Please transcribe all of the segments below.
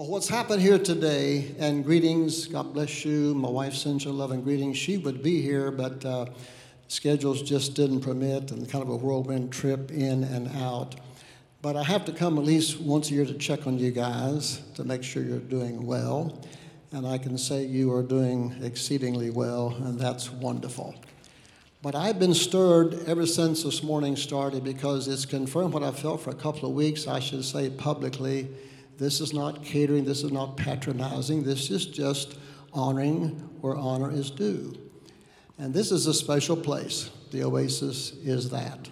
Well, what's happened here today, and greetings, God bless you. My wife sends her love and greetings. She would be here, but uh, schedules just didn't permit, and kind of a whirlwind trip in and out. But I have to come at least once a year to check on you guys to make sure you're doing well. And I can say you are doing exceedingly well, and that's wonderful. But I've been stirred ever since this morning started because it's confirmed what I felt for a couple of weeks, I should say publicly this is not catering, this is not patronizing, this is just honoring where honor is due. And this is a special place. The Oasis is that.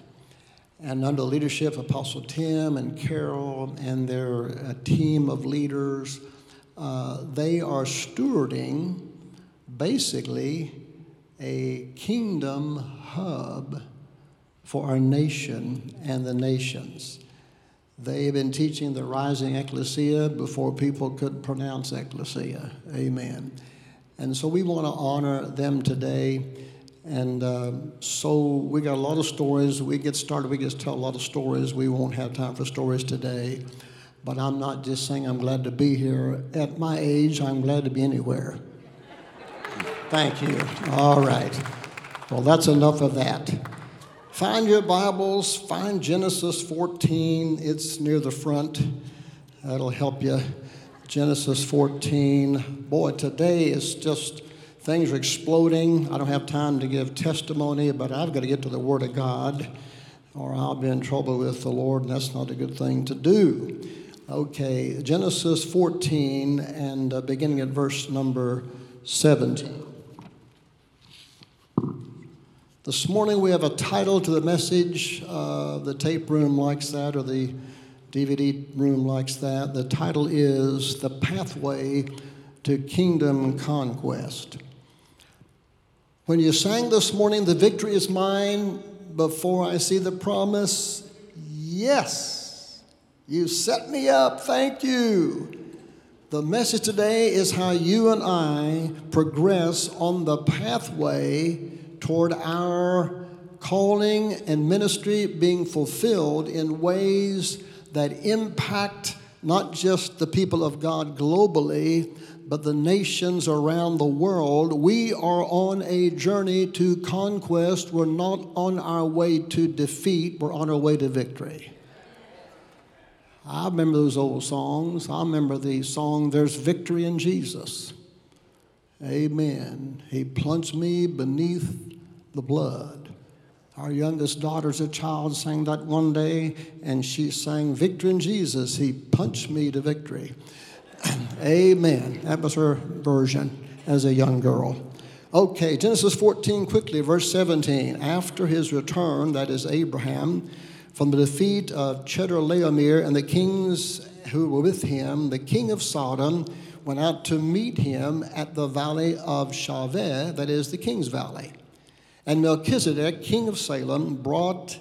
And under leadership Apostle Tim and Carol and their uh, team of leaders, uh, they are stewarding basically a kingdom hub for our nation and the nations. They have been teaching the rising ecclesia before people could pronounce ecclesia. Amen. And so we want to honor them today. And uh, so we got a lot of stories. We get started, we to tell a lot of stories. We won't have time for stories today. But I'm not just saying I'm glad to be here. At my age, I'm glad to be anywhere. Thank you. All right. Well, that's enough of that. Find your Bibles, find Genesis 14. It's near the front. That'll help you. Genesis 14. Boy, today is just, things are exploding. I don't have time to give testimony, but I've got to get to the Word of God, or I'll be in trouble with the Lord, and that's not a good thing to do. Okay, Genesis 14, and uh, beginning at verse number 17. This morning we have a title to the message. Uh, the tape room likes that, or the DVD room likes that. The title is The Pathway to Kingdom Conquest. When you sang this morning, The Victory is Mine, before I see the promise, yes, you set me up. Thank you. The message today is how you and I progress on the pathway toward our calling and ministry being fulfilled in ways that impact not just the people of God globally, but the nations around the world. We are on a journey to conquest. We're not on our way to defeat, we're on our way to victory. I remember those old songs. I remember the song, There's Victory in Jesus. Amen. He plunged me beneath the blood. Our youngest daughter's a child sang that one day, and she sang, Victory in Jesus. He punched me to victory. Amen. That was her version as a young girl. Okay, Genesis 14, quickly, verse 17. After his return, that is Abraham, from the defeat of Chedorlaomer and the kings who were with him, the king of Sodom went out to meet him at the valley of Shaveh, that is the king's valley. And Melchizedek, king of Salem, brought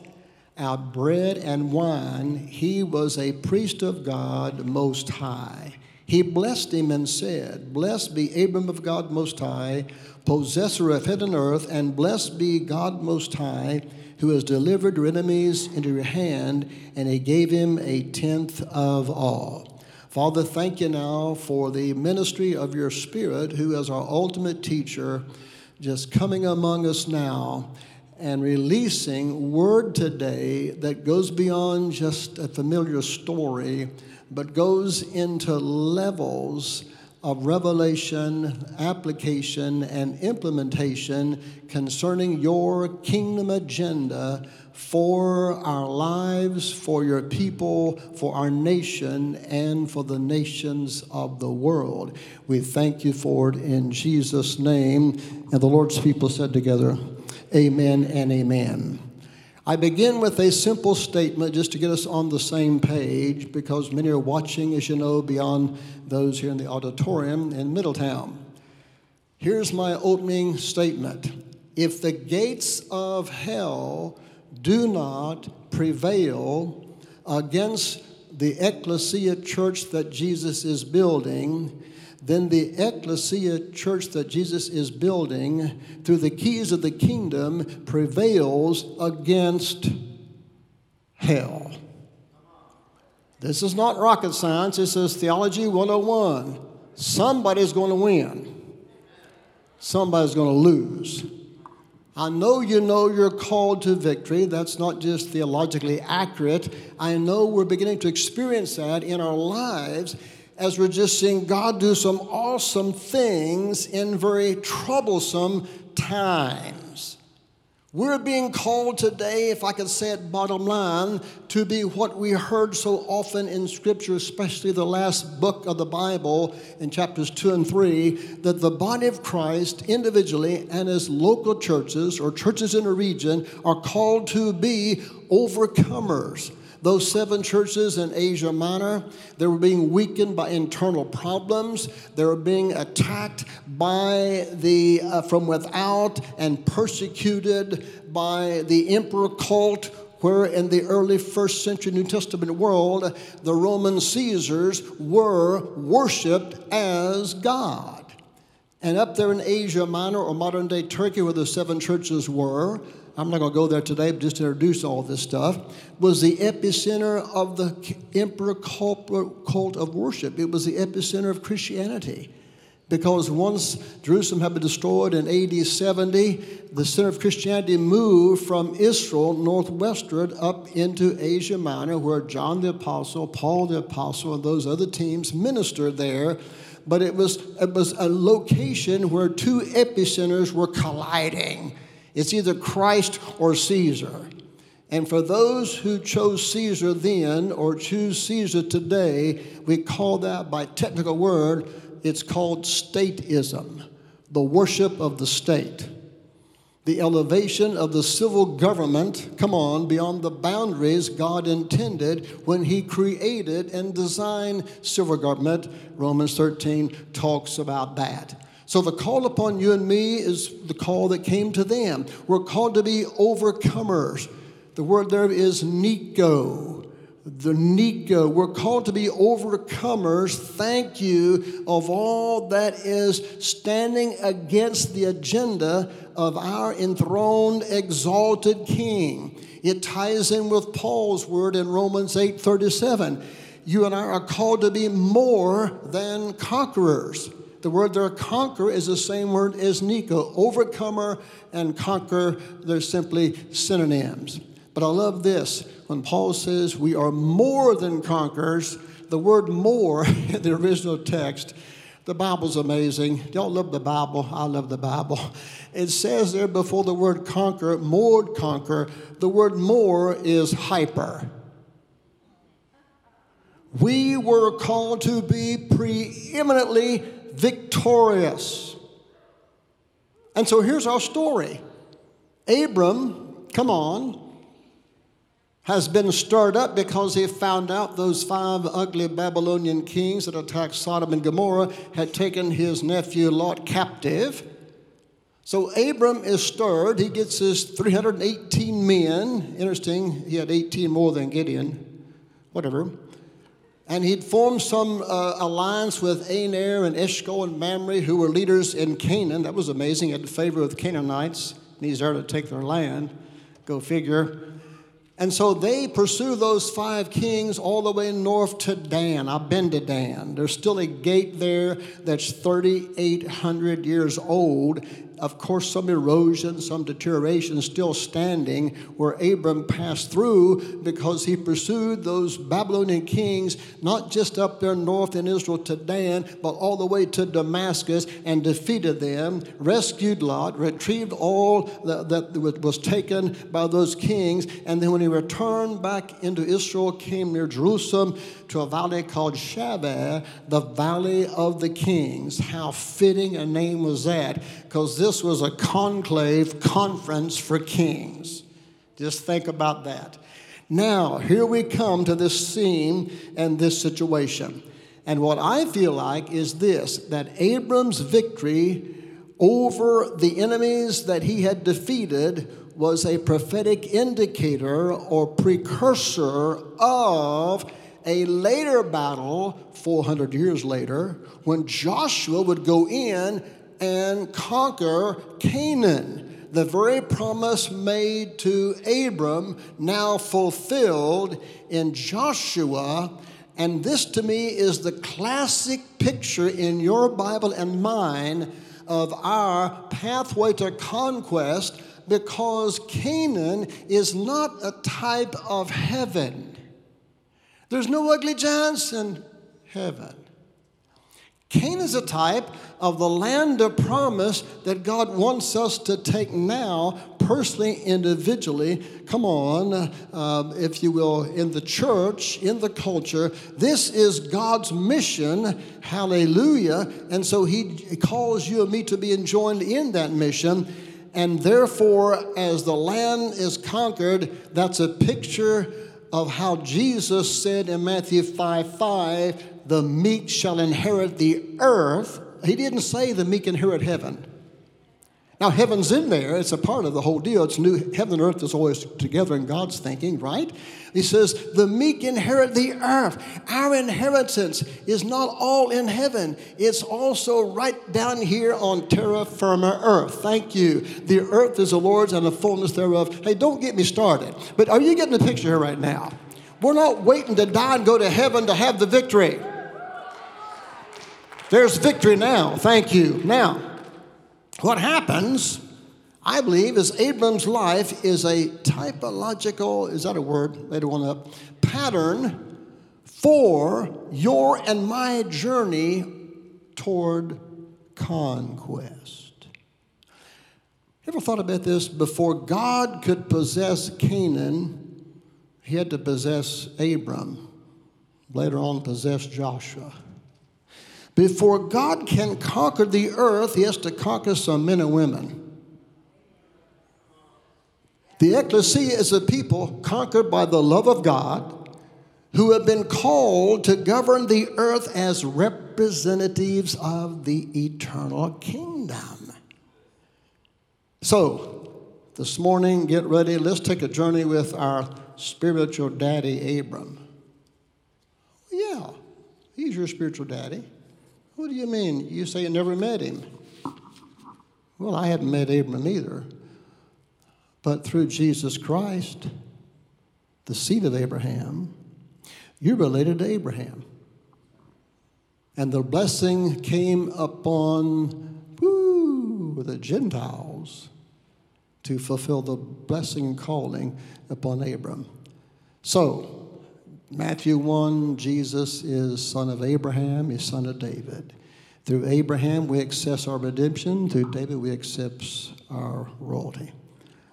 out bread and wine. He was a priest of God Most High. He blessed him and said, Blessed be Abram of God Most High, possessor of heaven and earth, and blessed be God Most High, who has delivered your enemies into your hand, and he gave him a tenth of all. Father, thank you now for the ministry of your Spirit, who is our ultimate teacher just coming among us now and releasing word today that goes beyond just a familiar story, but goes into levels of revelation, application, and implementation concerning your kingdom agenda for our lives, for your people, for our nation, and for the nations of the world. We thank you for it in Jesus' name. And the Lord's people said together, Amen and Amen. I begin with a simple statement just to get us on the same page because many are watching, as you know, beyond those here in the auditorium in Middletown. Here's my opening statement If the gates of hell do not prevail against the ecclesia church that Jesus is building, then the ecclesia church that Jesus is building through the keys of the kingdom prevails against hell. This is not rocket science, this is Theology 101. Somebody's going to win, somebody's going to lose. I know you know you're called to victory. That's not just theologically accurate. I know we're beginning to experience that in our lives as we're just seeing God do some awesome things in very troublesome times. We're being called today, if I could say it bottom line, to be what we heard so often in Scripture, especially the last book of the Bible in chapters 2 and 3, that the body of Christ individually and as local churches or churches in a region are called to be overcomers. Those seven churches in Asia Minor, they were being weakened by internal problems. They were being attacked by the uh, from without and persecuted by the emperor cult where in the early first century New Testament world, the Roman Caesars were worshiped as God. And up there in Asia Minor or modern day Turkey, where the seven churches were, I'm not going to go there today, but just to introduce all this stuff, was the epicenter of the emperor cult of worship. It was the epicenter of Christianity. Because once Jerusalem had been destroyed in AD 70, the center of Christianity moved from Israel northwestward up into Asia Minor, where John the Apostle, Paul the Apostle, and those other teams ministered there. But it was, it was a location where two epicenters were colliding it's either Christ or Caesar. And for those who chose Caesar then or choose Caesar today, we call that by technical word, it's called statism, the worship of the state. The elevation of the civil government, come on, beyond the boundaries God intended when He created and designed civil government. Romans 13 talks about that. So the call upon you and me is the call that came to them. We're called to be overcomers. The word there is Nico. The Nico. We're called to be overcomers. Thank you of all that is standing against the agenda of our enthroned, exalted King. It ties in with Paul's word in Romans 8 37. You and I are called to be more than conquerors. The word there, conquer, is the same word as Nico. Overcomer and conquer, they're simply synonyms. But I love this. When Paul says we are more than conquerors, the word more in the original text, the Bible's amazing. Y'all love the Bible. I love the Bible. It says there before the word conquer, more conquer, the word more is hyper. We were called to be preeminently victorious. And so here's our story Abram, come on, has been stirred up because he found out those five ugly Babylonian kings that attacked Sodom and Gomorrah had taken his nephew Lot captive. So Abram is stirred. He gets his 318 men. Interesting, he had 18 more than Gideon. Whatever. And he'd formed some uh, alliance with Aner and Eshcol and Mamre, who were leaders in Canaan. That was amazing. Had favor the Canaanites, and he's there to take their land. Go figure. And so they pursue those five kings all the way north to Dan. I've been to Dan. There's still a gate there that's 3,800 years old, of course, some erosion, some deterioration still standing where Abram passed through because he pursued those Babylonian kings, not just up there north in Israel to Dan, but all the way to Damascus and defeated them, rescued Lot, retrieved all that, that was taken by those kings, and then when he returned back into Israel, came near Jerusalem to a valley called Shaveh, the Valley of the Kings. How fitting a name was that, because this was a conclave conference for kings. Just think about that. Now, here we come to this scene and this situation. And what I feel like is this that Abram's victory over the enemies that he had defeated was a prophetic indicator or precursor of a later battle, 400 years later, when Joshua would go in and conquer Canaan. the very promise made to Abram, now fulfilled in Joshua. And this to me is the classic picture in your Bible and mine of our pathway to conquest because Canaan is not a type of heaven. There's no ugly giants in heaven. Canaan is a type of the land of promise that God wants us to take now, personally, individually. Come on, uh, if you will, in the church, in the culture. This is God's mission. Hallelujah. And so He calls you and me to be enjoined in that mission. And therefore, as the land is conquered, that's a picture of how Jesus said in Matthew 5 5, the meek shall inherit the earth. He didn't say the meek inherit heaven. Now, heaven's in there. It's a part of the whole deal. It's new. Heaven and earth is always together in God's thinking, right? He says, the meek inherit the earth. Our inheritance is not all in heaven, it's also right down here on terra firma earth. Thank you. The earth is the Lord's and the fullness thereof. Hey, don't get me started. But are you getting the picture here right now? We're not waiting to die and go to heaven to have the victory. There's victory now. Thank you. Now, what happens, I believe, is Abram's life is a typological, is that a word? Later on up, pattern for your and my journey toward conquest. Ever thought about this? Before God could possess Canaan, he had to possess Abram, later on, possess Joshua. Before God can conquer the earth, He has to conquer some men and women. The ecclesia is a people conquered by the love of God who have been called to govern the earth as representatives of the eternal kingdom. So, this morning, get ready. Let's take a journey with our spiritual daddy, Abram. Yeah, he's your spiritual daddy. What do you mean? You say you never met him. Well, I hadn't met Abram either. But through Jesus Christ, the seed of Abraham, you're related to Abraham. And the blessing came upon woo, the Gentiles to fulfill the blessing calling upon Abram. So, Matthew 1, Jesus is son of Abraham, is son of David. Through Abraham, we access our redemption. Through David, we accept our royalty.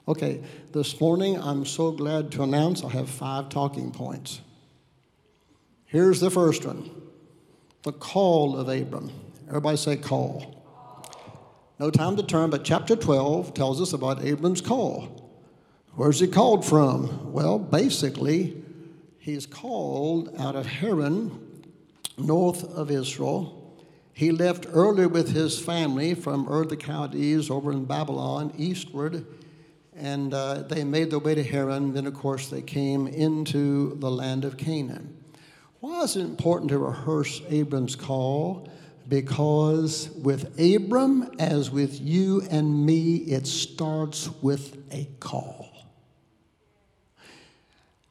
Okay, this morning, I'm so glad to announce I have five talking points. Here's the first one the call of Abram. Everybody say call. No time to turn, but chapter 12 tells us about Abram's call. Where's he called from? Well, basically, He's called out of Haran, north of Israel. He left early with his family from Ur the Chaldees over in Babylon eastward, and uh, they made their way to Haran. Then, of course, they came into the land of Canaan. Why is it important to rehearse Abram's call? Because with Abram, as with you and me, it starts with a call.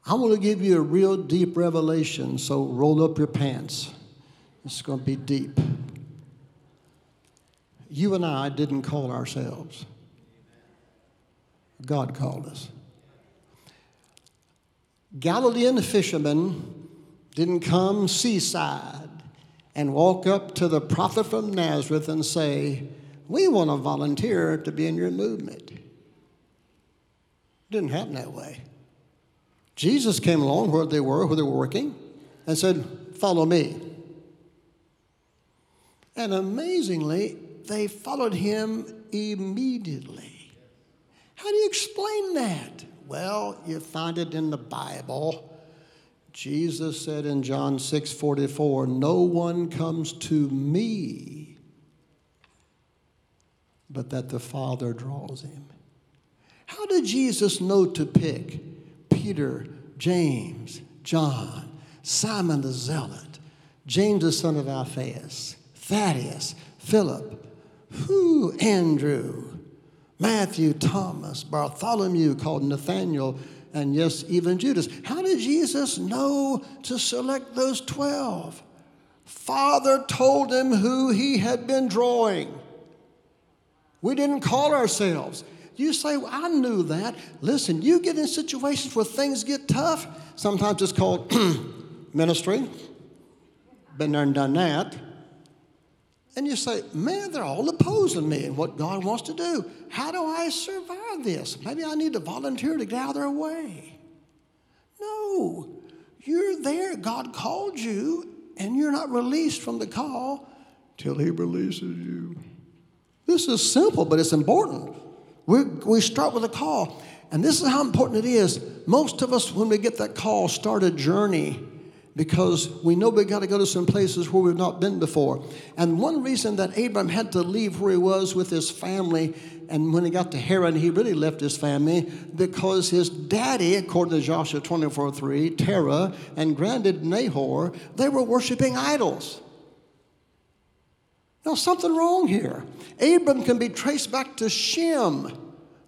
I'm going to give you a real deep revelation, so roll up your pants. It's going to be deep. You and I didn't call ourselves, God called us. Galilean fishermen didn't come seaside and walk up to the prophet from Nazareth and say, We want to volunteer to be in your movement. It didn't happen that way. Jesus came along where they were, where they were working, and said, Follow me. And amazingly, they followed him immediately. How do you explain that? Well, you find it in the Bible. Jesus said in John 6 44, No one comes to me but that the Father draws him. How did Jesus know to pick? Peter, James, John, Simon the Zealot, James the son of Alphaeus, Thaddeus, Philip, who, Andrew, Matthew, Thomas, Bartholomew, called Nathaniel, and yes, even Judas. How did Jesus know to select those 12? Father told him who he had been drawing. We didn't call ourselves. You say, well, I knew that. Listen, you get in situations where things get tough. Sometimes it's called ministry. Been there and done that. And you say, man, they're all opposing me and what God wants to do. How do I survive this? Maybe I need to volunteer to get out of their way. No, you're there. God called you, and you're not released from the call till He releases you. This is simple, but it's important. We we start with a call. And this is how important it is. Most of us, when we get that call, start a journey because we know we've got to go to some places where we've not been before. And one reason that Abram had to leave where he was with his family, and when he got to Haran, he really left his family because his daddy, according to Joshua 24 3, Terah, and granted Nahor, they were worshiping idols. Now, something wrong here. Abram can be traced back to Shem,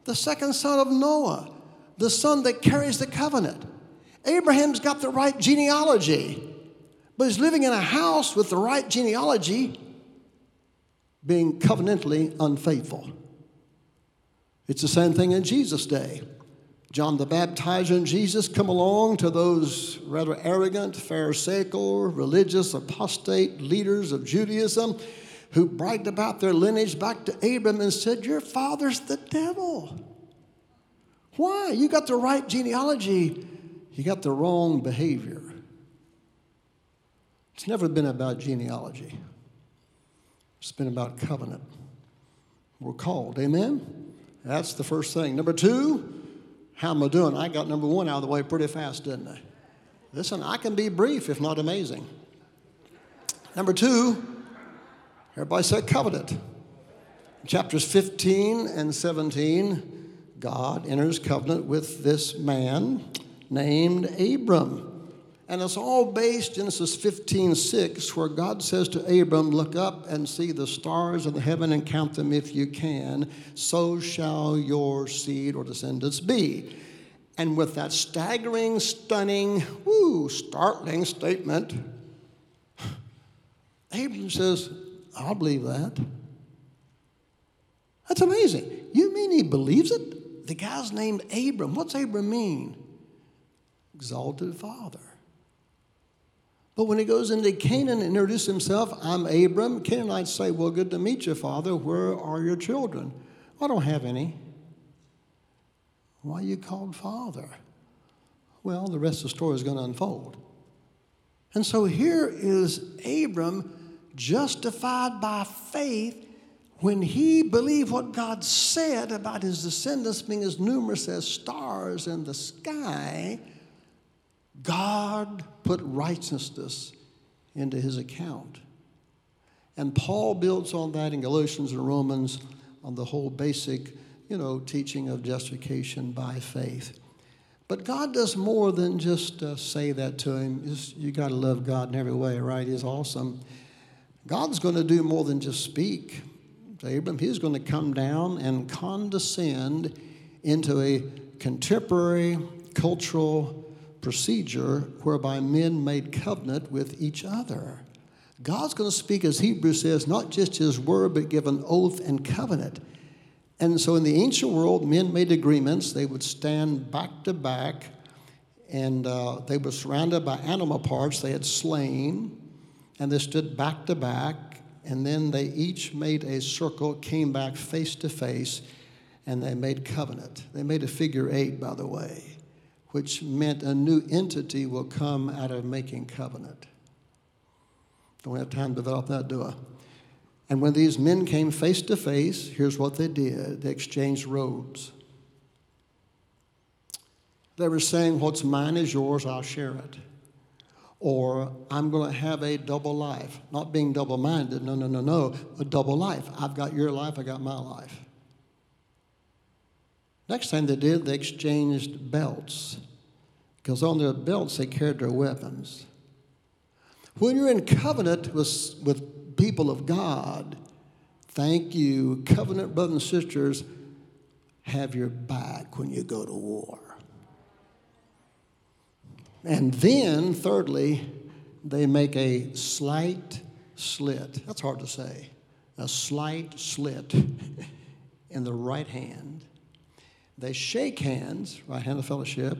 the second son of Noah, the son that carries the covenant. Abraham's got the right genealogy, but he's living in a house with the right genealogy, being covenantally unfaithful. It's the same thing in Jesus' day. John the Baptizer and Jesus come along to those rather arrogant, Pharisaical, religious, apostate leaders of Judaism who bragged about their lineage back to Abram and said, Your father's the devil. Why? You got the right genealogy, you got the wrong behavior. It's never been about genealogy, it's been about covenant. We're called, amen? That's the first thing. Number two, how am I doing? I got number one out of the way pretty fast, didn't I? Listen, I can be brief, if not amazing. Number two, everybody said covenant. Chapters 15 and 17, God enters covenant with this man named Abram. And it's all based Genesis 15, 6, where God says to Abram, Look up and see the stars of the heaven and count them if you can. So shall your seed or descendants be. And with that staggering, stunning, woo, startling statement, Abram says, I'll believe that. That's amazing. You mean he believes it? The guy's named Abram. What's Abram mean? exalted father. But when he goes into Canaan and introduces himself, I'm Abram, Canaanites say, Well, good to meet you, father. Where are your children? I don't have any. Why are you called father? Well, the rest of the story is going to unfold. And so here is Abram justified by faith when he believed what God said about his descendants being as numerous as stars in the sky God put righteousness into his account. And Paul builds on that in Galatians and Romans on the whole basic, you know, teaching of justification by faith. But God does more than just uh, say that to him. Just, you got to love God in every way, right? He's awesome. God's going to do more than just speak to Abram. He's going to come down and condescend into a contemporary cultural procedure whereby men made covenant with each other. God's going to speak, as Hebrews says, not just his word, but give an oath and covenant. And so in the ancient world, men made agreements. They would stand back to back, and uh, they were surrounded by animal parts they had slain, and they stood back to back, and then they each made a circle, came back face to face, and they made covenant. They made a figure eight, by the way which meant a new entity will come out of making covenant. Don't have time to develop that, do I? And when these men came face to face, here's what they did they exchanged robes. They were saying, What's mine is yours, I'll share it. Or I'm going to have a double life. Not being double minded, no, no, no, no. A double life. I've got your life, I got my life. Next time they did, they exchanged belts because on their belts they carried their weapons. When you're in covenant with, with people of God, thank you, covenant brothers and sisters, have your back when you go to war. And then, thirdly, they make a slight slit. That's hard to say. A slight slit in the right hand. They shake hands, right hand of fellowship.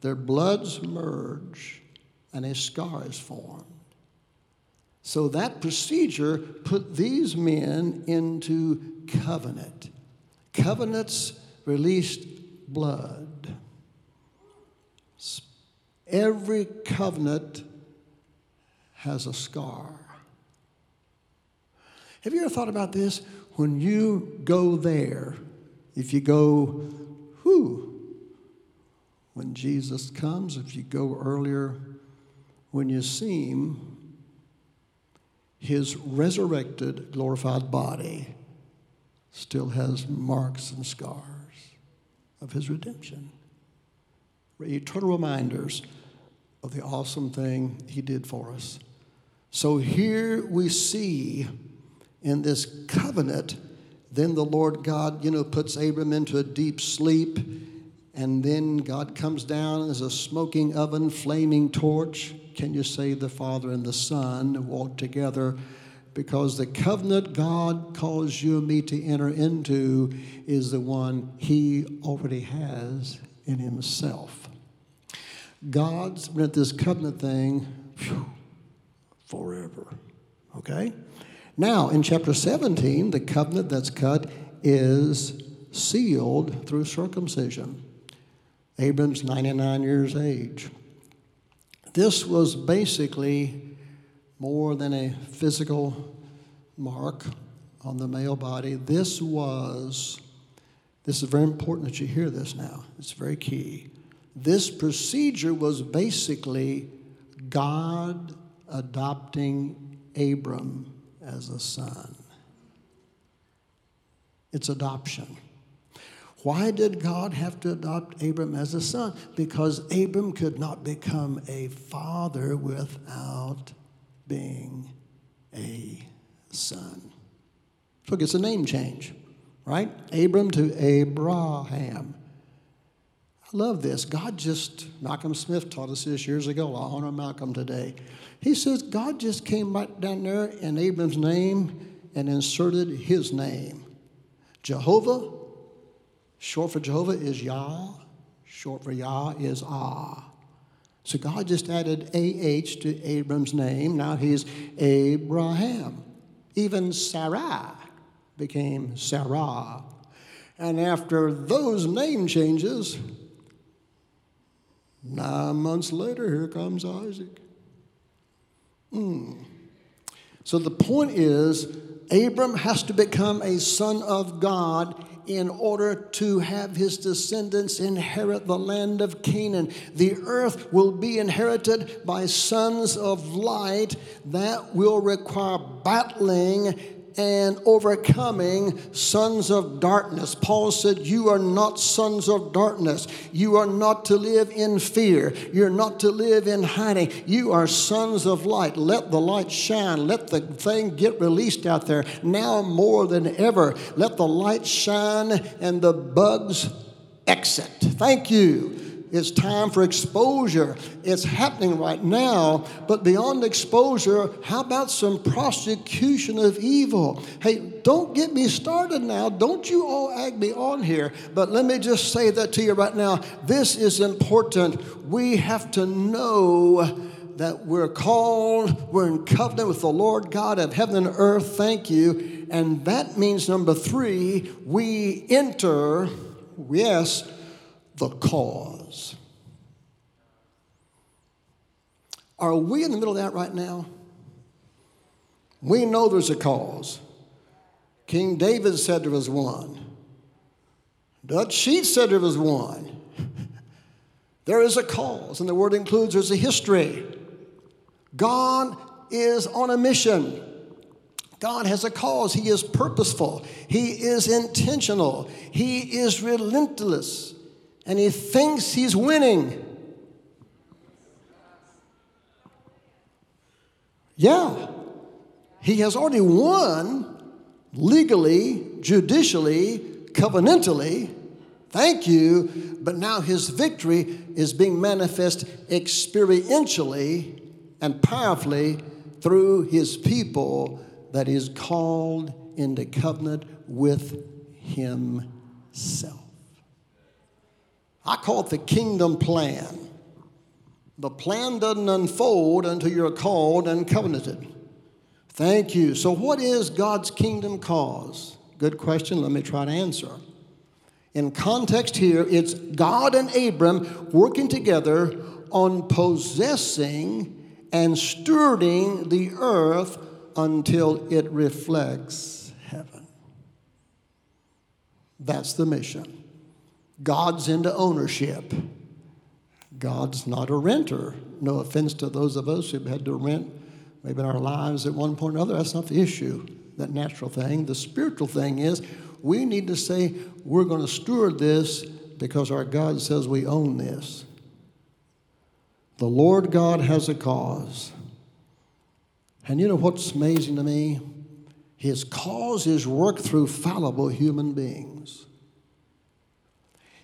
Their bloods merge, and a scar is formed. So that procedure put these men into covenant. Covenants released blood. Every covenant has a scar. Have you ever thought about this? When you go there, if you go, who? When Jesus comes, if you go earlier, when you see him, his resurrected, glorified body still has marks and scars of his redemption. Eternal reminders of the awesome thing he did for us. So here we see in this covenant, then the Lord God, you know, puts Abram into a deep sleep, and then God comes down as a smoking oven, flaming torch can you say the Father and the Son walk together? Because the covenant God calls you and me to enter into is the one He already has in Himself. God's this covenant thing whew, forever. Okay? Now, in chapter 17, the covenant that's cut is sealed through circumcision. Abram's 99 years age. This was basically more than a physical mark on the male body. This was, this is very important that you hear this now, it's very key. This procedure was basically God adopting Abram as a son. It's adoption. Why did God have to adopt Abram as a son? Because Abram could not become a father without being a son. So it's a name change, right? Abram to Abraham. I love this. God just, Malcolm Smith taught us this years ago. I honor Malcolm today. He says God just came right down there in Abram's name and inserted his name Jehovah Short for Jehovah is Yah. Short for Yah is Ah. So God just added AH to Abram's name. Now he's Abraham. Even Sarai became Sarah. And after those name changes, nine months later, here comes Isaac. Mm. So the point is, Abram has to become a son of God in order to have his descendants inherit the land of Canaan. The earth will be inherited by sons of light that will require battling and overcoming sons of darkness. Paul said, You are not sons of darkness. You are not to live in fear. You're not to live in hiding. You are sons of light. Let the light shine. Let the thing get released out there now more than ever. Let the light shine and the bugs exit. Thank you. It's time for exposure. It's happening right now. But beyond exposure, how about some prosecution of evil? Hey, don't get me started now. Don't you all egg me on here. But let me just say that to you right now. This is important. We have to know that we're called, we're in covenant with the Lord God of heaven and earth. Thank you. And that means, number three, we enter, yes, the cause. Are we in the middle of that right now? We know there's a cause. King David said there was one. Dutch Sheets said there was one. there is a cause, and the word includes there's a history. God is on a mission. God has a cause. He is purposeful. He is intentional. He is relentless and he thinks he's winning. Yeah, he has already won legally, judicially, covenantally, Thank you. But now his victory is being manifest experientially and powerfully through his people that is called into covenant with himself. I call it the kingdom plan. The plan doesn't unfold until you're called and covenanted. Thank you. So, what is God's kingdom cause? Good question. Let me try to answer. In context here, it's God and Abram working together on possessing and stewarding the earth until it reflects heaven. That's the mission. God's into ownership. God's not a renter. No offense to those of us who've had to rent maybe in our lives at one point or another. That's not the issue, that natural thing. The spiritual thing is we need to say we're going to steward this because our God says we own this. The Lord God has a cause. And you know what's amazing to me? His cause is worked through fallible human beings.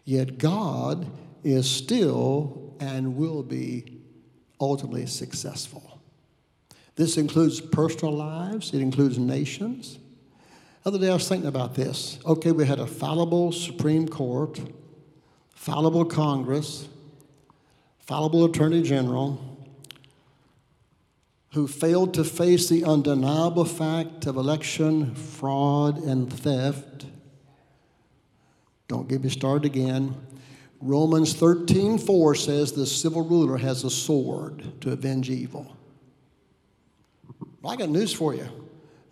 Yet God is still and will be ultimately successful. This includes personal lives, it includes nations. The Other day I was thinking about this. Okay, we had a fallible Supreme Court, fallible Congress, fallible Attorney General, who failed to face the undeniable fact of election fraud and theft. Don't get me started again. Romans 13 4 says the civil ruler has a sword to avenge evil. I got news for you.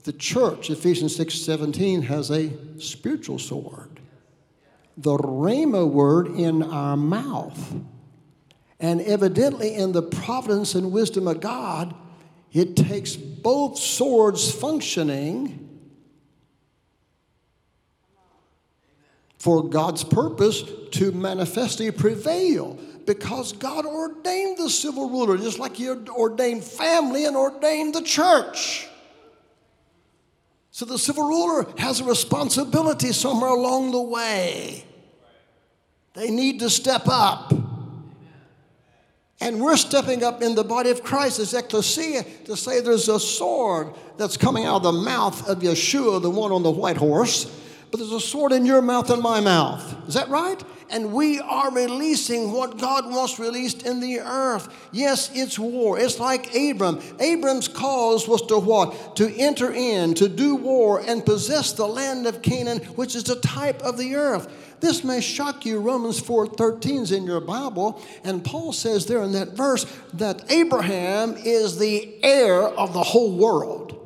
The church, Ephesians 6 17, has a spiritual sword. The Rhema word in our mouth. And evidently, in the providence and wisdom of God, it takes both swords functioning for God's purpose to manifestly prevail because God ordained the civil ruler just like He ordained family and ordained the church. So the civil ruler has a responsibility somewhere along the way. They need to step up. And we're stepping up in the body of Christ as ecclesia to say there's a sword that's coming out of the mouth of Yeshua, the one on the white horse, but there's a sword in your mouth and my mouth. Is that right? And we are releasing what God wants released in the earth. Yes, it's war. It's like Abram. Abram's cause was to what? To enter in, to do war, and possess the land of Canaan, which is the type of the earth. This may shock you. Romans 4:13 is in your Bible, and Paul says there in that verse that Abraham is the heir of the whole world.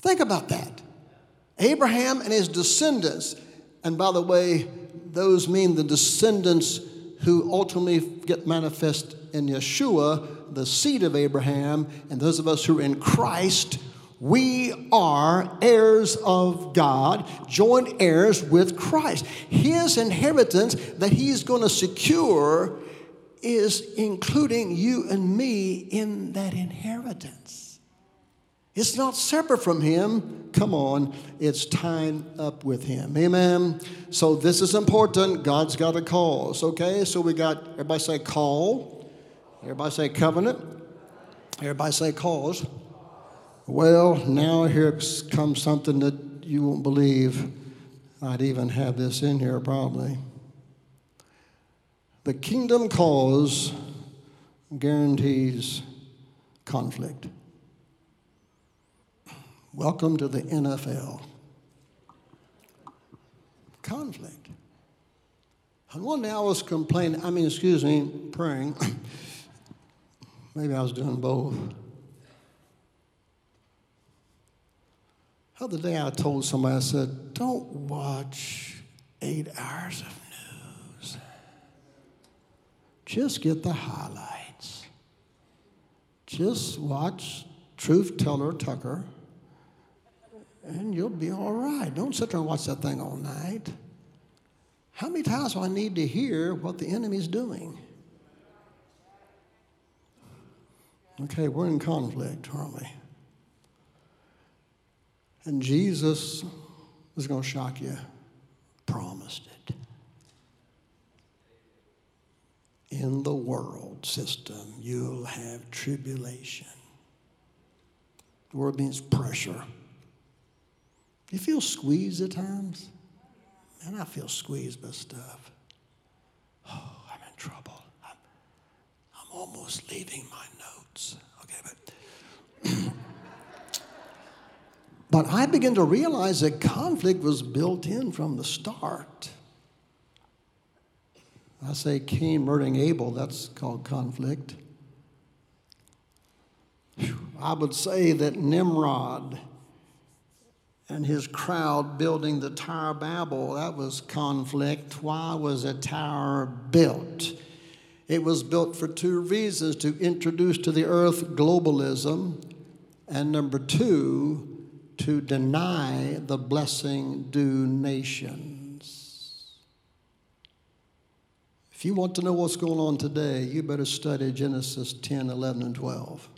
Think about that. Abraham and his descendants, and by the way, those mean the descendants who ultimately get manifest in Yeshua, the seed of Abraham, and those of us who are in Christ we are heirs of God, joint heirs with Christ. His inheritance that He's going to secure is including you and me in that inheritance. It's not separate from Him. Come on, it's tying up with Him. Amen. So this is important. God's got a cause, okay? So we got, everybody say call, everybody say covenant, everybody say cause. Well, now here comes something that you won't believe. I'd even have this in here probably. The kingdom cause guarantees conflict. Welcome to the NFL. Conflict. And one day I was complaining, I mean, excuse me, praying. Maybe I was doing both. The other day I told somebody, I said, don't watch eight hours of news. Just get the highlights. Just watch Truth Teller Tucker, and you'll be all right. Don't sit there and watch that thing all night. How many times do I need to hear what the enemy's doing? Okay, we're in conflict, aren't we? And Jesus is going to shock you. Promised it. In the world system, you'll have tribulation. The word means pressure. You feel squeezed at times? Man, I feel squeezed by stuff. Oh, I'm in trouble. I'm, I'm almost leaving my notes. Okay, but. but I began to realize that conflict was built in from the start. I say Cain murdering Abel, that's called conflict. I would say that Nimrod and his crowd building the Tower of Babel, that was conflict. Why was a tower built? It was built for two reasons to introduce to the earth globalism, and number two, to deny the blessing due nations. If you want to know what's going on today, you better study Genesis 10, 11, and 12.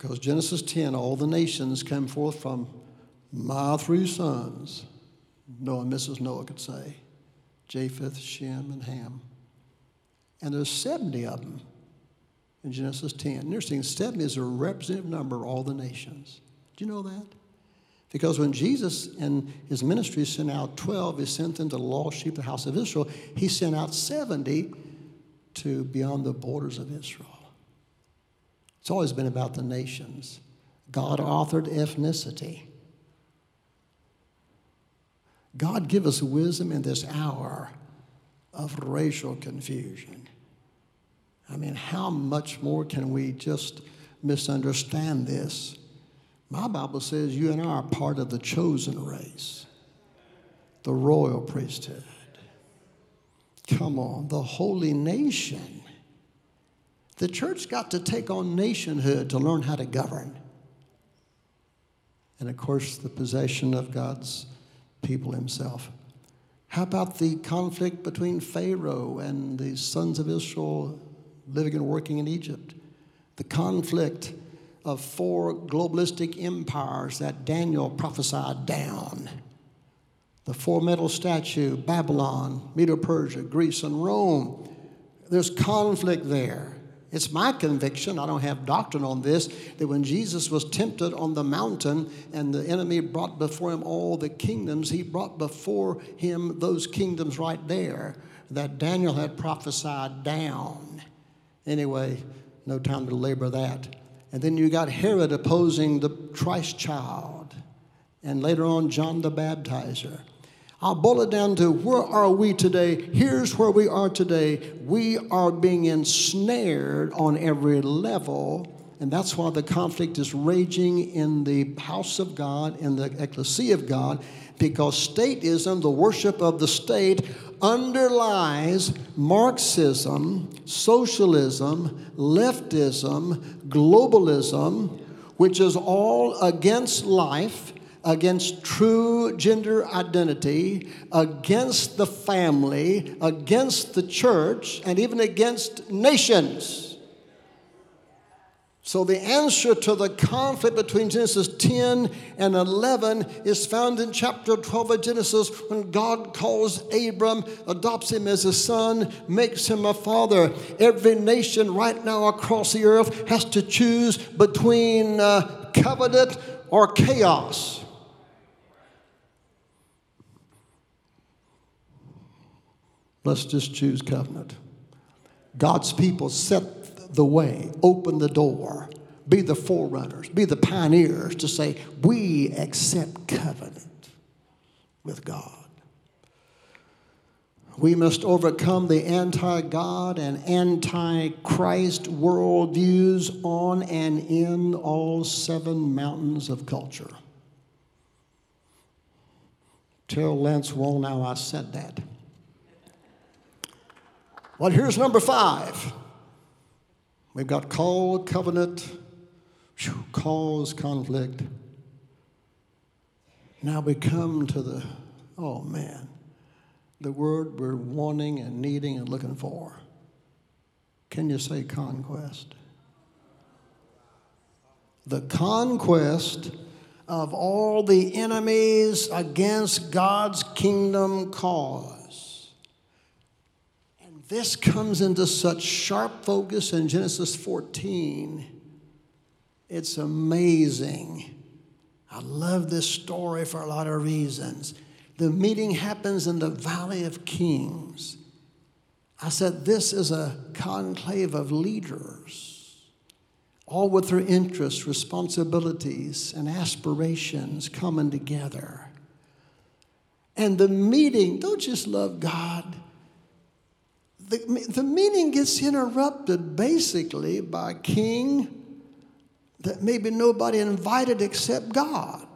Because Genesis 10, all the nations came forth from my three sons, Noah and Mrs. Noah could say, Japheth, Shem, and Ham. And there's 70 of them in Genesis 10. Interesting, 70 is a representative number of all the nations. Do you know that? Because when Jesus in his ministry sent out 12, he sent them to the lost sheep of the house of Israel, he sent out 70 to beyond the borders of Israel. It's always been about the nations. God authored ethnicity. God give us wisdom in this hour of racial confusion. I mean, how much more can we just misunderstand this? My Bible says you and I are part of the chosen race, the royal priesthood. Come on, the holy nation. The church got to take on nationhood to learn how to govern. And of course, the possession of God's people himself. How about the conflict between Pharaoh and the sons of Israel living and working in Egypt? The conflict of four globalistic empires that Daniel prophesied down. The four metal statue, Babylon, Medo Persia, Greece, and Rome. There's conflict there. It's my conviction, I don't have doctrine on this, that when Jesus was tempted on the mountain and the enemy brought before him all the kingdoms, he brought before him those kingdoms right there that Daniel had prophesied down. Anyway, no time to labor that. And then you got Herod opposing the Christ child, and later on, John the Baptizer. I'll boil it down to where are we today? Here's where we are today. We are being ensnared on every level. And that's why the conflict is raging in the house of God, in the ecclesia of God, because statism, the worship of the state, underlies Marxism, socialism, leftism, globalism, which is all against life against true gender identity, against the family, against the church, and even against nations. So, the answer to the conflict between Genesis 10 and 11 is found in chapter 12 of Genesis when God calls Abram, adopts him as a son, makes him a father. Every nation right now across the earth has to choose between uh, covenant or chaos. Let's just choose covenant. God's people set the way, open the door, be the forerunners, be the pioneers to say, we accept covenant with God. We must overcome the anti God and anti Christ worldviews on and in all seven mountains of culture. Tell Lance now I said that. Well, here's number five. We've got call, covenant, cause, conflict. Now we come to the, oh man, the word we're wanting and needing and looking for. Can you say conquest? The conquest of all the enemies against God's kingdom cause. This comes into such sharp focus in Genesis 14. It's amazing. I love this story for a lot of reasons. The meeting happens in the Valley of Kings. I said, This is a conclave of leaders, all with their interests, responsibilities, and aspirations coming together. And the meeting, don't just love God. The, the meeting gets interrupted basically by a king that maybe nobody invited except God.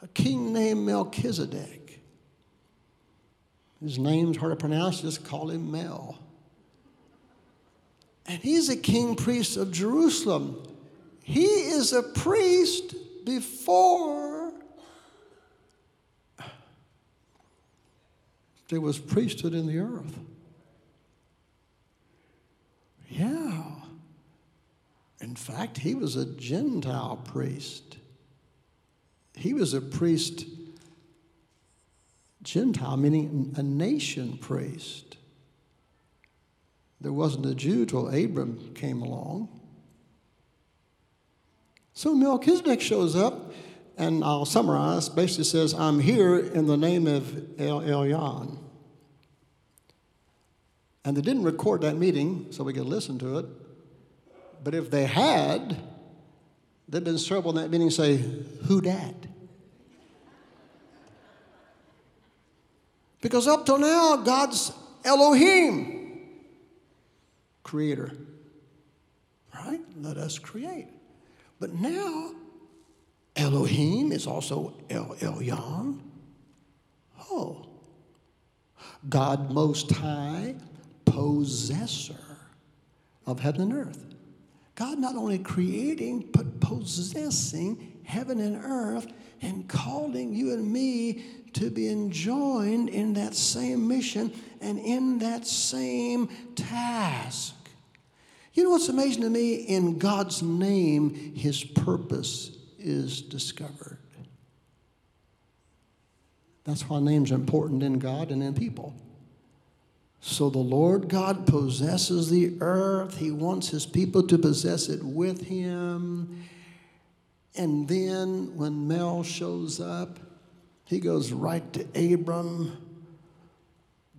A king named Melchizedek. His name's hard to pronounce, just call him Mel. And he's a king priest of Jerusalem. He is a priest before there was priesthood in the earth. Yeah. In fact, he was a Gentile priest. He was a priest, Gentile, meaning a nation priest. There wasn't a Jew till Abram came along. So Melchizedek shows up, and I'll summarize, basically says, I'm here in the name of El Elyon. And they didn't record that meeting so we could listen to it. But if they had, they'd been several in that meeting say, Who dat? Because up till now, God's Elohim, creator. Right? Let us create. But now, Elohim is also El Elyon. Oh. God Most High, possessor of heaven and earth. God not only creating, but possessing heaven and earth and calling you and me to be enjoined in that same mission and in that same task. You know what's amazing to me? In God's name, His purpose is discovered. That's why names are important in God and in people. So the Lord God possesses the earth. He wants his people to possess it with him. And then when Mel shows up, he goes right to Abram,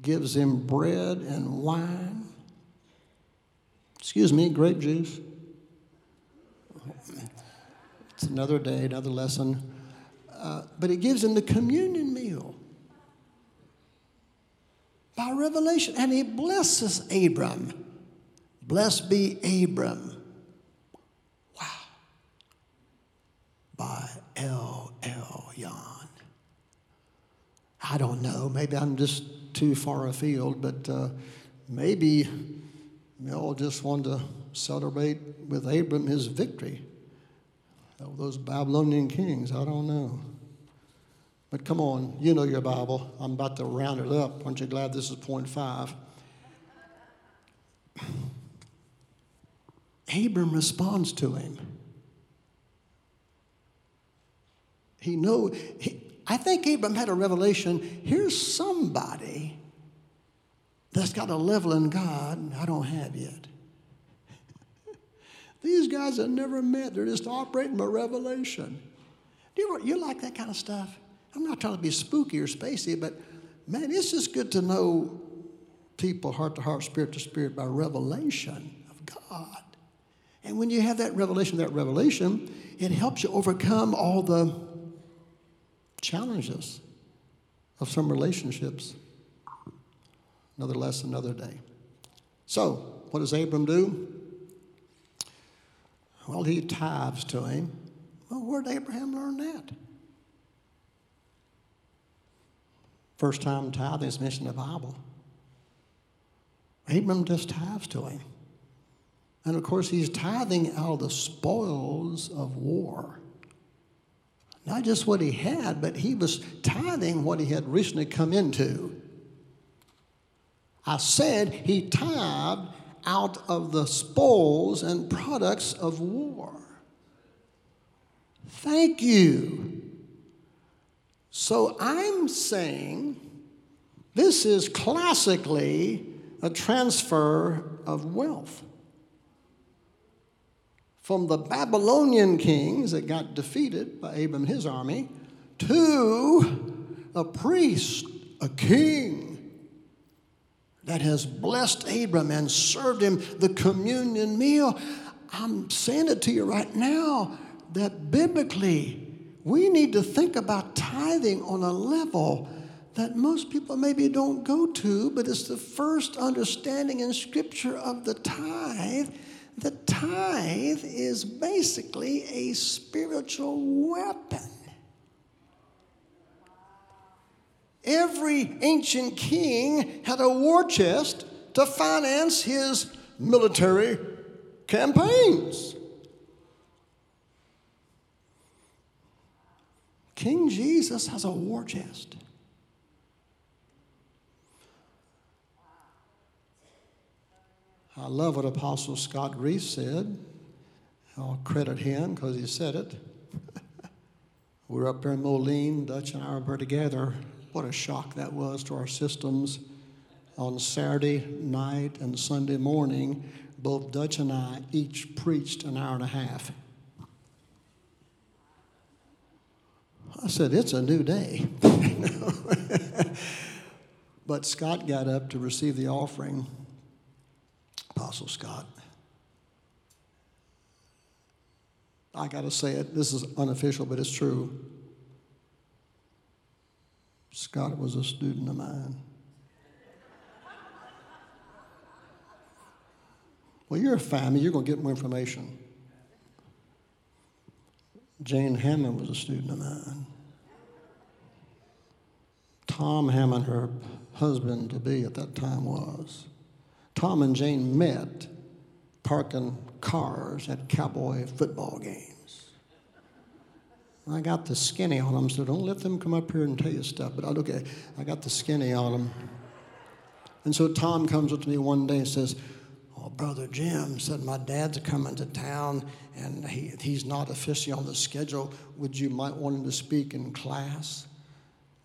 gives him bread and wine. Excuse me, grape juice. It's another day, another lesson. Uh, but he gives him the communion meal by revelation. And he blesses Abram. Blessed be Abram. Wow. By El Elyon. I don't know. Maybe I'm just too far afield, but uh, maybe Mel just wanted to celebrate with Abram his victory those Babylonian kings. I don't know. But come on, you know your Bible. I'm about to round it up. Aren't you glad this is point five? Abram responds to him. He know. He, I think Abram had a revelation. Here's somebody that's got a level in God I don't have yet. These guys have never met. They're just operating by revelation. Do you, you like that kind of stuff? I'm not trying to be spooky or spacey, but man, it's just good to know people heart to heart, spirit to spirit by revelation of God. And when you have that revelation, that revelation, it helps you overcome all the challenges of some relationships. Another lesson, another day. So, what does Abram do? Well, he tithes to him. Well, where did Abraham learn that? First time tithing is mentioned in the Bible. Abram just tithes to him. And of course, he's tithing out of the spoils of war. Not just what he had, but he was tithing what he had recently come into. I said he tithed out of the spoils and products of war. Thank you. So I'm saying this is classically a transfer of wealth. From the Babylonian kings that got defeated by Abram and his army to a priest, a king that has blessed Abram and served him the communion meal. I'm saying it to you right now that biblically, we need to think about tithing on a level that most people maybe don't go to, but it's the first understanding in Scripture of the tithe. The tithe is basically a spiritual weapon. Every ancient king had a war chest to finance his military campaigns. King Jesus has a war chest. I love what Apostle Scott Reese said. I'll credit him because he said it. we are up there in Moline, Dutch and I were together. What a shock that was to our systems. On Saturday night and Sunday morning, both Dutch and I each preached an hour and a half. I said, It's a new day. but Scott got up to receive the offering, Apostle Scott. I got to say it, this is unofficial, but it's true. Scott was a student of mine. Well, you're a family, you're going to get more information. Jane Hamon was a student of mine. Tom Hamon, her husband to be at that time, was. Tom and Jane met parking cars at cowboy football games. I got the skinny on them, so don't let them come up here and tell you stuff. But okay, I got the skinny on them. And so Tom comes up to me one day and says, well, Brother Jim said, My dad's coming to town and he, he's not officially on the schedule. Would you might want him to speak in class?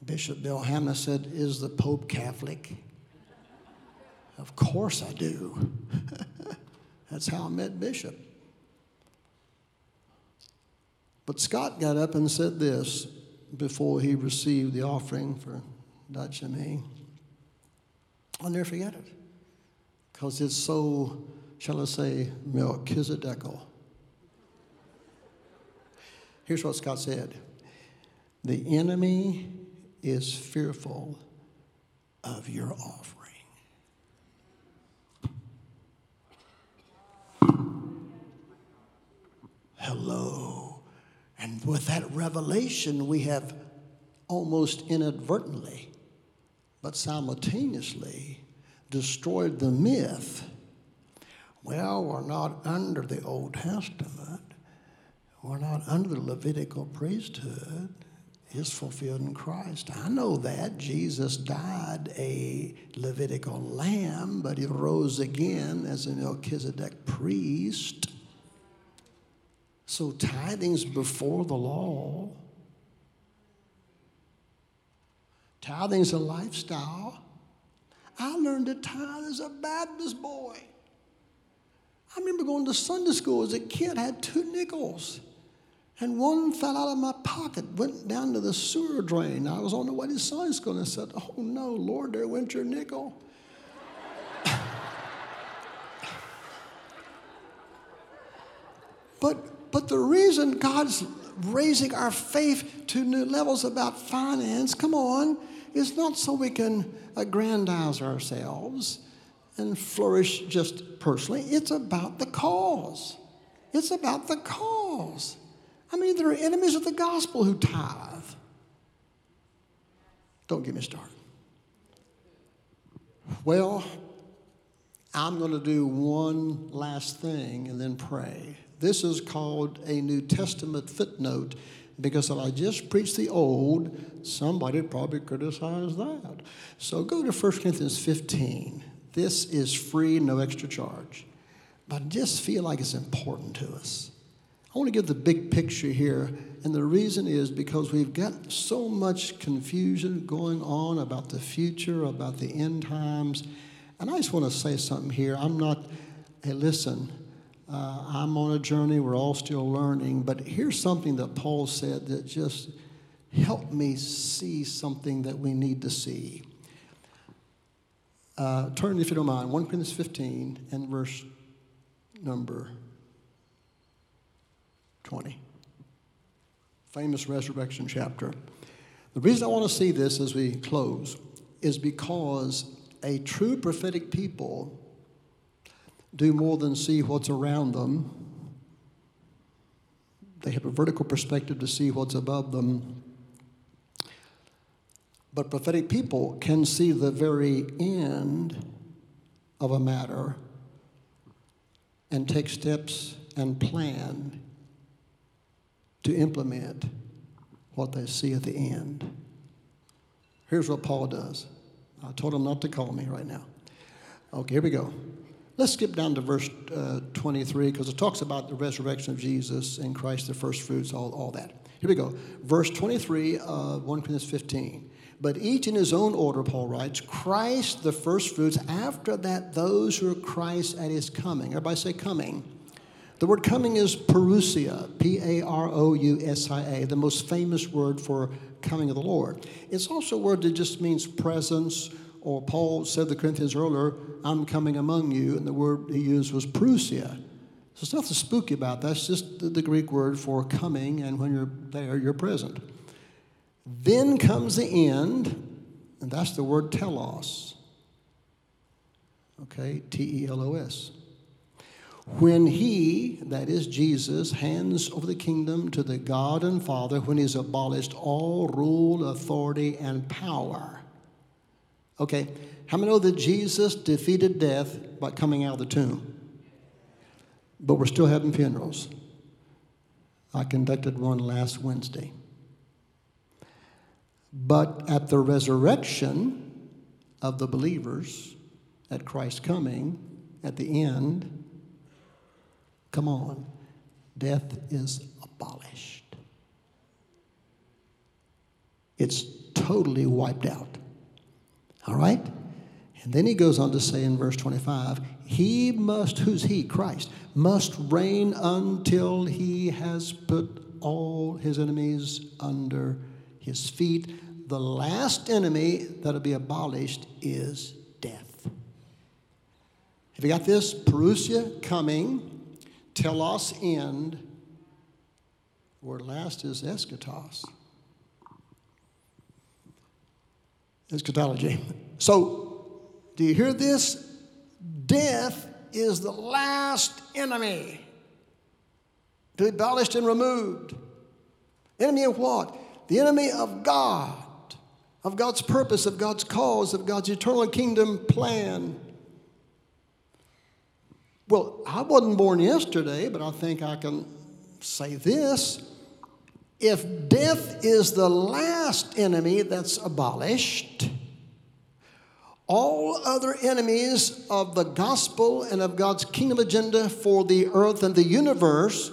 Bishop Bill Hamon said, Is the Pope Catholic? of course I do. That's how I met Bishop. But Scott got up and said this before he received the offering for Dutch and me. I'll never forget it because it's so, shall I say, Melchizedekal. Here's what Scott said The enemy is fearful of your offering. Hello. And with that revelation, we have almost inadvertently, but simultaneously, destroyed the myth. Well, we're not under the Old Testament. We're not under the Levitical priesthood. It's fulfilled in Christ. I know that. Jesus died a Levitical lamb, but he rose again as a Melchizedek priest. So tithing's before the law. Tithing's a lifestyle. I learned to tithe as a Baptist boy. I remember going to Sunday school as a kid, I had two nickels. And one fell out of my pocket, went down to the sewer drain. I was on the way to Sunday school and I said, Oh no, Lord, there went your nickel. but, but the reason God's raising our faith to new levels about finance, come on, is not so we can aggrandize ourselves and flourish just personally. It's about the cause. It's about the cause. I mean, there are enemies of the gospel who tithe. Don't get me started. Well, I'm going to do one last thing and then pray. This is called a New Testament footnote because if I just preach the old, somebody probably criticize that. So go to 1 Corinthians 15. This is free, no extra charge. But I just feel like it's important to us. I want to give the big picture here. And the reason is because we've got so much confusion going on about the future, about the end times. And I just want to say something here. I'm not, hey, listen, uh, I'm on a journey. We're all still learning. But here's something that Paul said that just helped me see something that we need to see. Uh, turn, if you don't mind, 1 Corinthians 15 and verse number 20. Famous resurrection chapter. The reason I want to see this as we close is because a true prophetic people do more than see what's around them. They have a vertical perspective to see what's above them. But prophetic people can see the very end of a matter and take steps and plan to implement what they see at the end. Here's what Paul does. I told him not to call me right now. Okay, here we go. Let's skip down to verse uh, 23 because it talks about the resurrection of Jesus and Christ, the first fruits, all, all that. Here we go. Verse 23 of 1 Corinthians 15. But each in his own order, Paul writes, Christ the first fruits, after that, those who are Christ at his coming. Everybody say coming. The word coming is parousia, P A R O U S I A, the most famous word for coming of the Lord. It's also a word that just means presence, or Paul said to the Corinthians earlier, I'm coming among you, and the word he used was parousia. So there's nothing spooky about that. It's just the, the Greek word for coming, and when you're there, you're present. Then comes the end, and that's the word telos. Okay, T E L O S. When he, that is Jesus, hands over the kingdom to the God and Father, when he's abolished all rule, authority, and power. Okay, how many know that Jesus defeated death by coming out of the tomb? But we're still having funerals. I conducted one last Wednesday. But at the resurrection of the believers, at Christ's coming, at the end, Come on. Death is abolished. It's totally wiped out. All right? And then he goes on to say in verse 25, He must, who's he? Christ, must reign until he has put all his enemies under his feet. The last enemy that'll be abolished is death. Have you got this? Parousia coming telos end. Word last is eschatos. Eschatology. So, do you hear this? Death is the last enemy to be abolished and removed. Enemy of what? The enemy of God, of God's purpose, of God's cause, of God's eternal kingdom plan. Well, I wasn't born yesterday, but I think I can say this. If death is the last enemy that's abolished, all other enemies of the gospel and of God's kingdom agenda for the earth and the universe,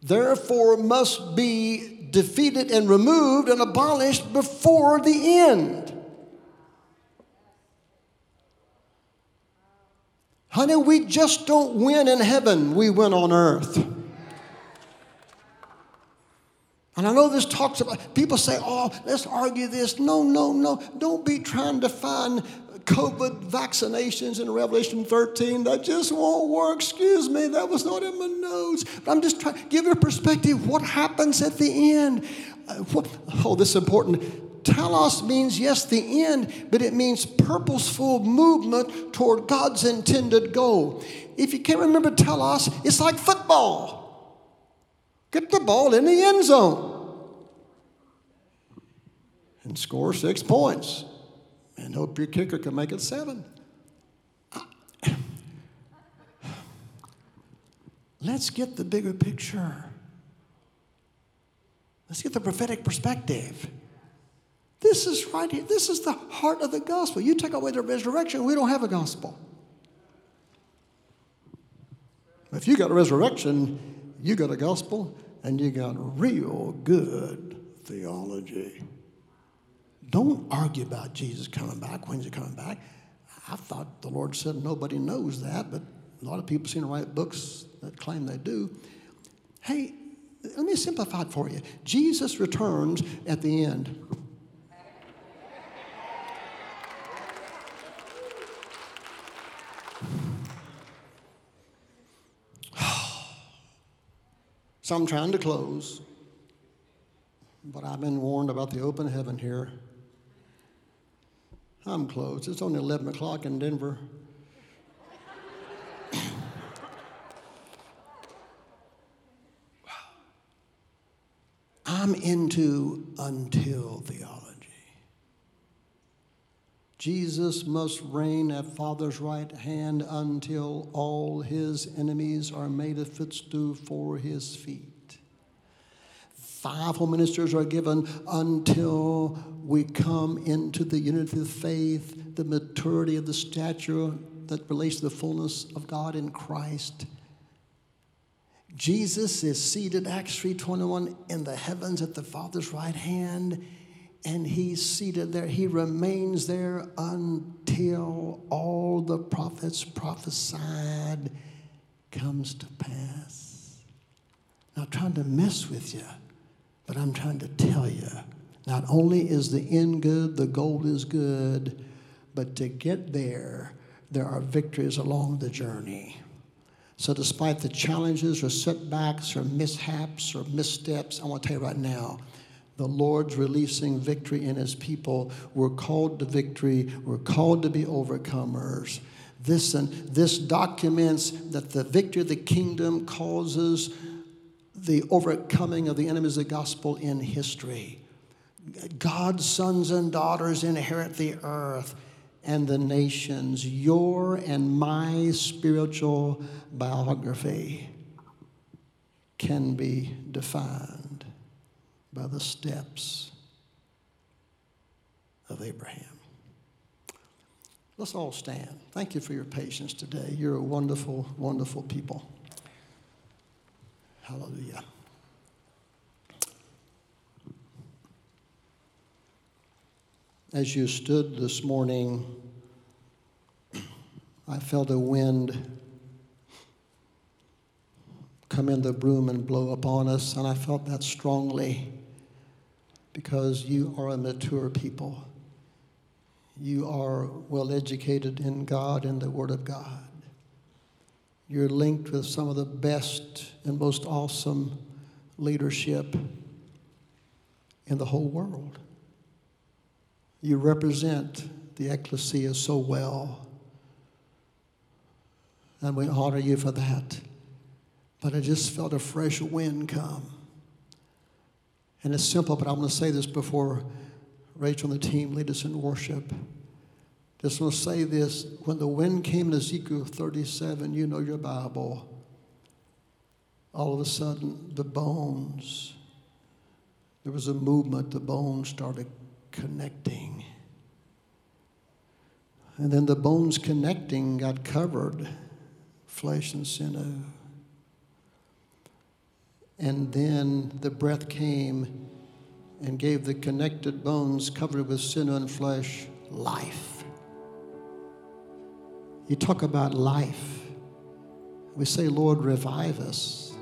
therefore, must be defeated and removed and abolished before the end. Honey, we just don't win in heaven, we win on earth. And I know this talks about, people say, oh, let's argue this. No, no, no. Don't be trying to find COVID vaccinations in Revelation 13. That just won't work. Excuse me, that was not in my notes. But I'm just trying to give you a perspective. What happens at the end? Uh, what, oh, this is important. Telos means, yes, the end, but it means purposeful movement toward God's intended goal. If you can't remember telos, it's like football. Get the ball in the end zone and score six points and hope your kicker can make it seven. Let's get the bigger picture. Let's get the prophetic perspective. This is right here. This is the heart of the gospel. You take away the resurrection, we don't have a gospel. If you got a resurrection, You got a gospel and you got real good theology. Don't argue about Jesus coming back. When's he coming back? I thought the Lord said nobody knows that, but a lot of people seem to write books that claim they do. Hey, let me simplify it for you. Jesus returns at the end. So I'm trying to close, but I've been warned about the open heaven here. I'm closed. It's only 11 o'clock in Denver. I'm into until theology. Jesus must reign at Father's right hand until all his enemies are made a footstool for his feet. Fivefold ministers are given until we come into the unity of faith, the maturity of the stature that relates to the fullness of God in Christ. Jesus is seated, Acts 3:21, in the heavens at the Father's right hand and he's seated there. He remains there until all the prophets prophesied comes to pass. Not trying to mess with you, but I'm trying to tell you not only is the end good, the goal is good, but to get there, there are victories along the journey. So, despite the challenges or setbacks or mishaps or missteps, I want to tell you right now, the Lord's releasing victory in his people. We're called to victory. We're called to be overcomers. This, and this documents that the victory of the kingdom causes the overcoming of the enemies of the gospel in history. God's sons and daughters inherit the earth and the nations. Your and my spiritual biography can be defined by the steps of Abraham. Let's all stand. Thank you for your patience today. You're a wonderful, wonderful people. Hallelujah. As you stood this morning, I felt a wind come in the room and blow upon us, and I felt that strongly because you are a mature people. You are well educated in God and the Word of God. You're linked with some of the best and most awesome leadership in the whole world. You represent the ecclesia so well, and we honor you for that. But I just felt a fresh wind come. And it's simple, but I'm going to say this before Rachel and the team lead us in worship. Just want to say this. When the wind came in Ezekiel 37, you know your Bible, all of a sudden the bones, there was a movement, the bones started connecting. And then the bones connecting got covered, flesh and sinew. And then the breath came and gave the connected bones covered with sin and flesh life. You talk about life. We say, Lord, revive us.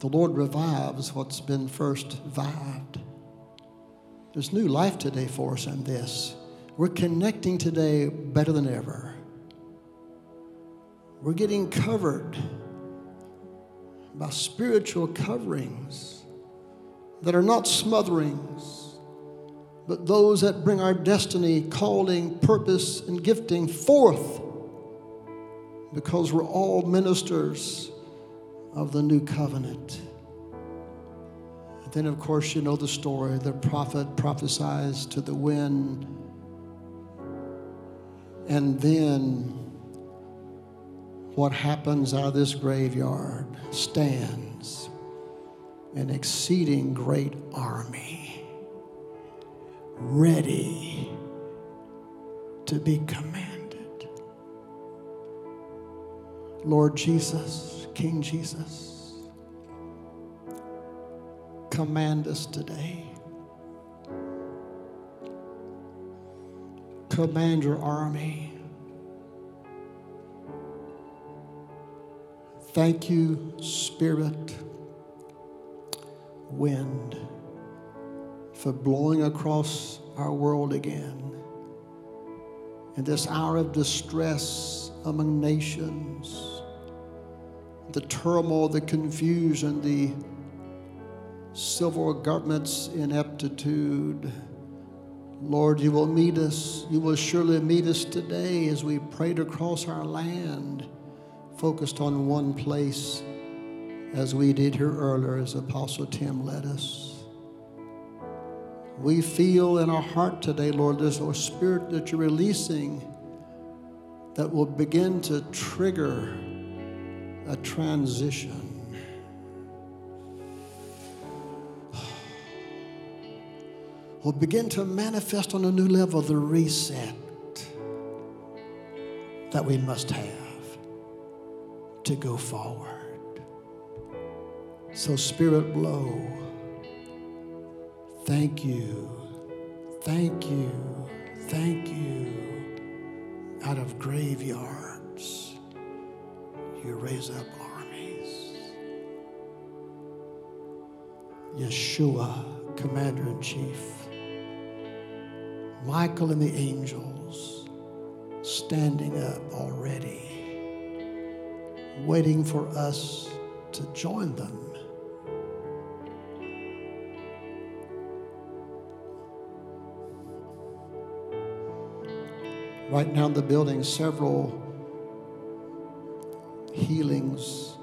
The Lord revives what's been first vived. There's new life today for us in this. We're connecting today better than ever. We're getting covered by spiritual coverings that are not smotherings, but those that bring our destiny, calling, purpose, and gifting forth because we're all ministers of the new covenant. And then, of course, you know the story. The prophet prophesies to the wind, and then what happens out of this graveyard stands an exceeding great army ready to be commanded. Lord Jesus, King Jesus, command us today. Command your army. Thank you, Spirit, wind, for blowing across our world again. In this hour of distress among nations, the turmoil, the confusion, the civil government's ineptitude. Lord, you will meet us. You will surely meet us today as we prayed across our land, focused on one place, as we did here earlier, as Apostle Tim led us. We feel in our heart today, Lord, there's a spirit that you're releasing that will begin to trigger a transition. Will begin to manifest on a new level the reset that we must have to go forward. So, Spirit, blow. Thank you. Thank you. Thank you. Out of graveyards you raise up armies. Yeshua, Commander in Chief, Michael and the angels standing up already, waiting for us to join them. Right now in the building, several healings.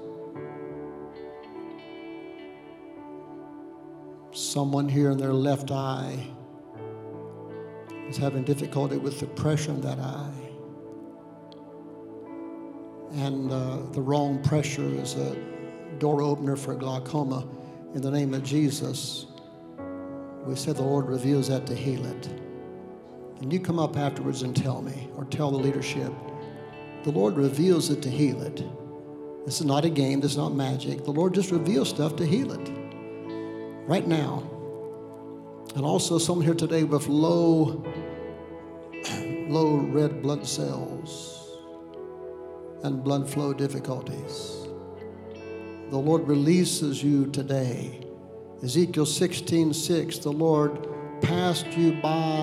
Someone here in their left eye is having difficulty with the pressure in that eye. And uh, the wrong pressure is a door opener for glaucoma. In the name of Jesus, we said the Lord reveals that to heal it. And you come up afterwards and tell me, or tell the leadership, the Lord reveals it to heal it. This is not a game, this is not magic. The Lord just reveals stuff to heal it right now. And also, someone here today with low, low red blood cells and blood flow difficulties. The Lord releases you today. Ezekiel 16 6, the Lord passed you by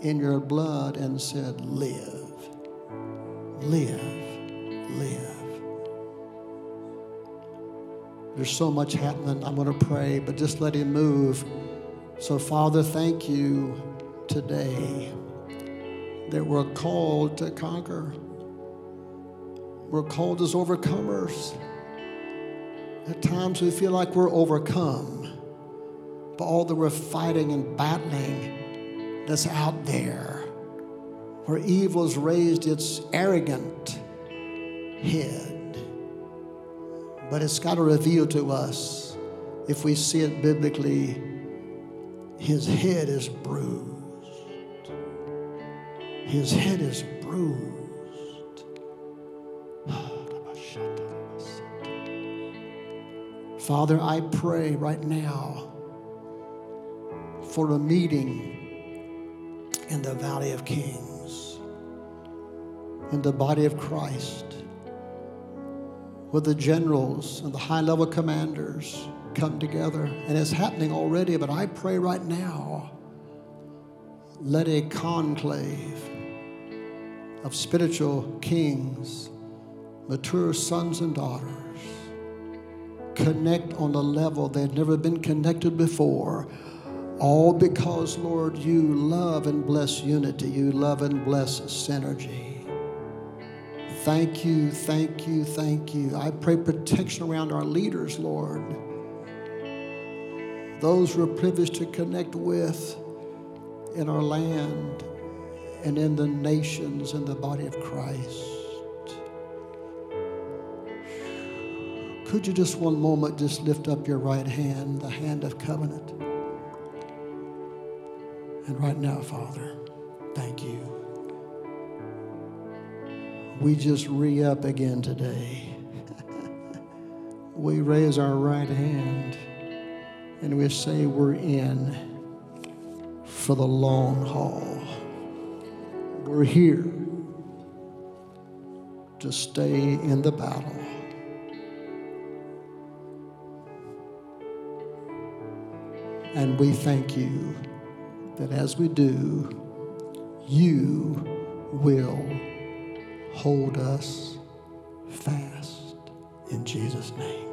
in your blood and said, Live, live live. There's so much happening. I'm going to pray, but just let Him move. So, Father, thank you today that we're called to conquer. We're called as overcomers. At times we feel like we're overcome by all that we're fighting and battling that's out there, where evil has raised its arrogant head. But it's got to reveal to us, if we see it biblically, his head is bruised. His head is bruised. Father, I pray right now for a meeting in the Valley of Kings, in the body of Christ where the generals and the high level commanders come together. And it's happening already, but I pray right now let a conclave of spiritual kings, mature sons and daughters, connect on a level they've never been connected before. All because, Lord, you love and bless unity, you love and bless synergy. Thank you, thank you, thank you. I pray protection around our leaders, Lord. Those we're privileged to connect with in our land and in the nations and the body of Christ. Could you just one moment just lift up your right hand, the hand of covenant? And right now, Father, thank you we just re up again today. we raise our right hand and we say we're in for the long haul. We're here to stay in the battle. And we thank you that as we do, you will hold us fast in Jesus' name.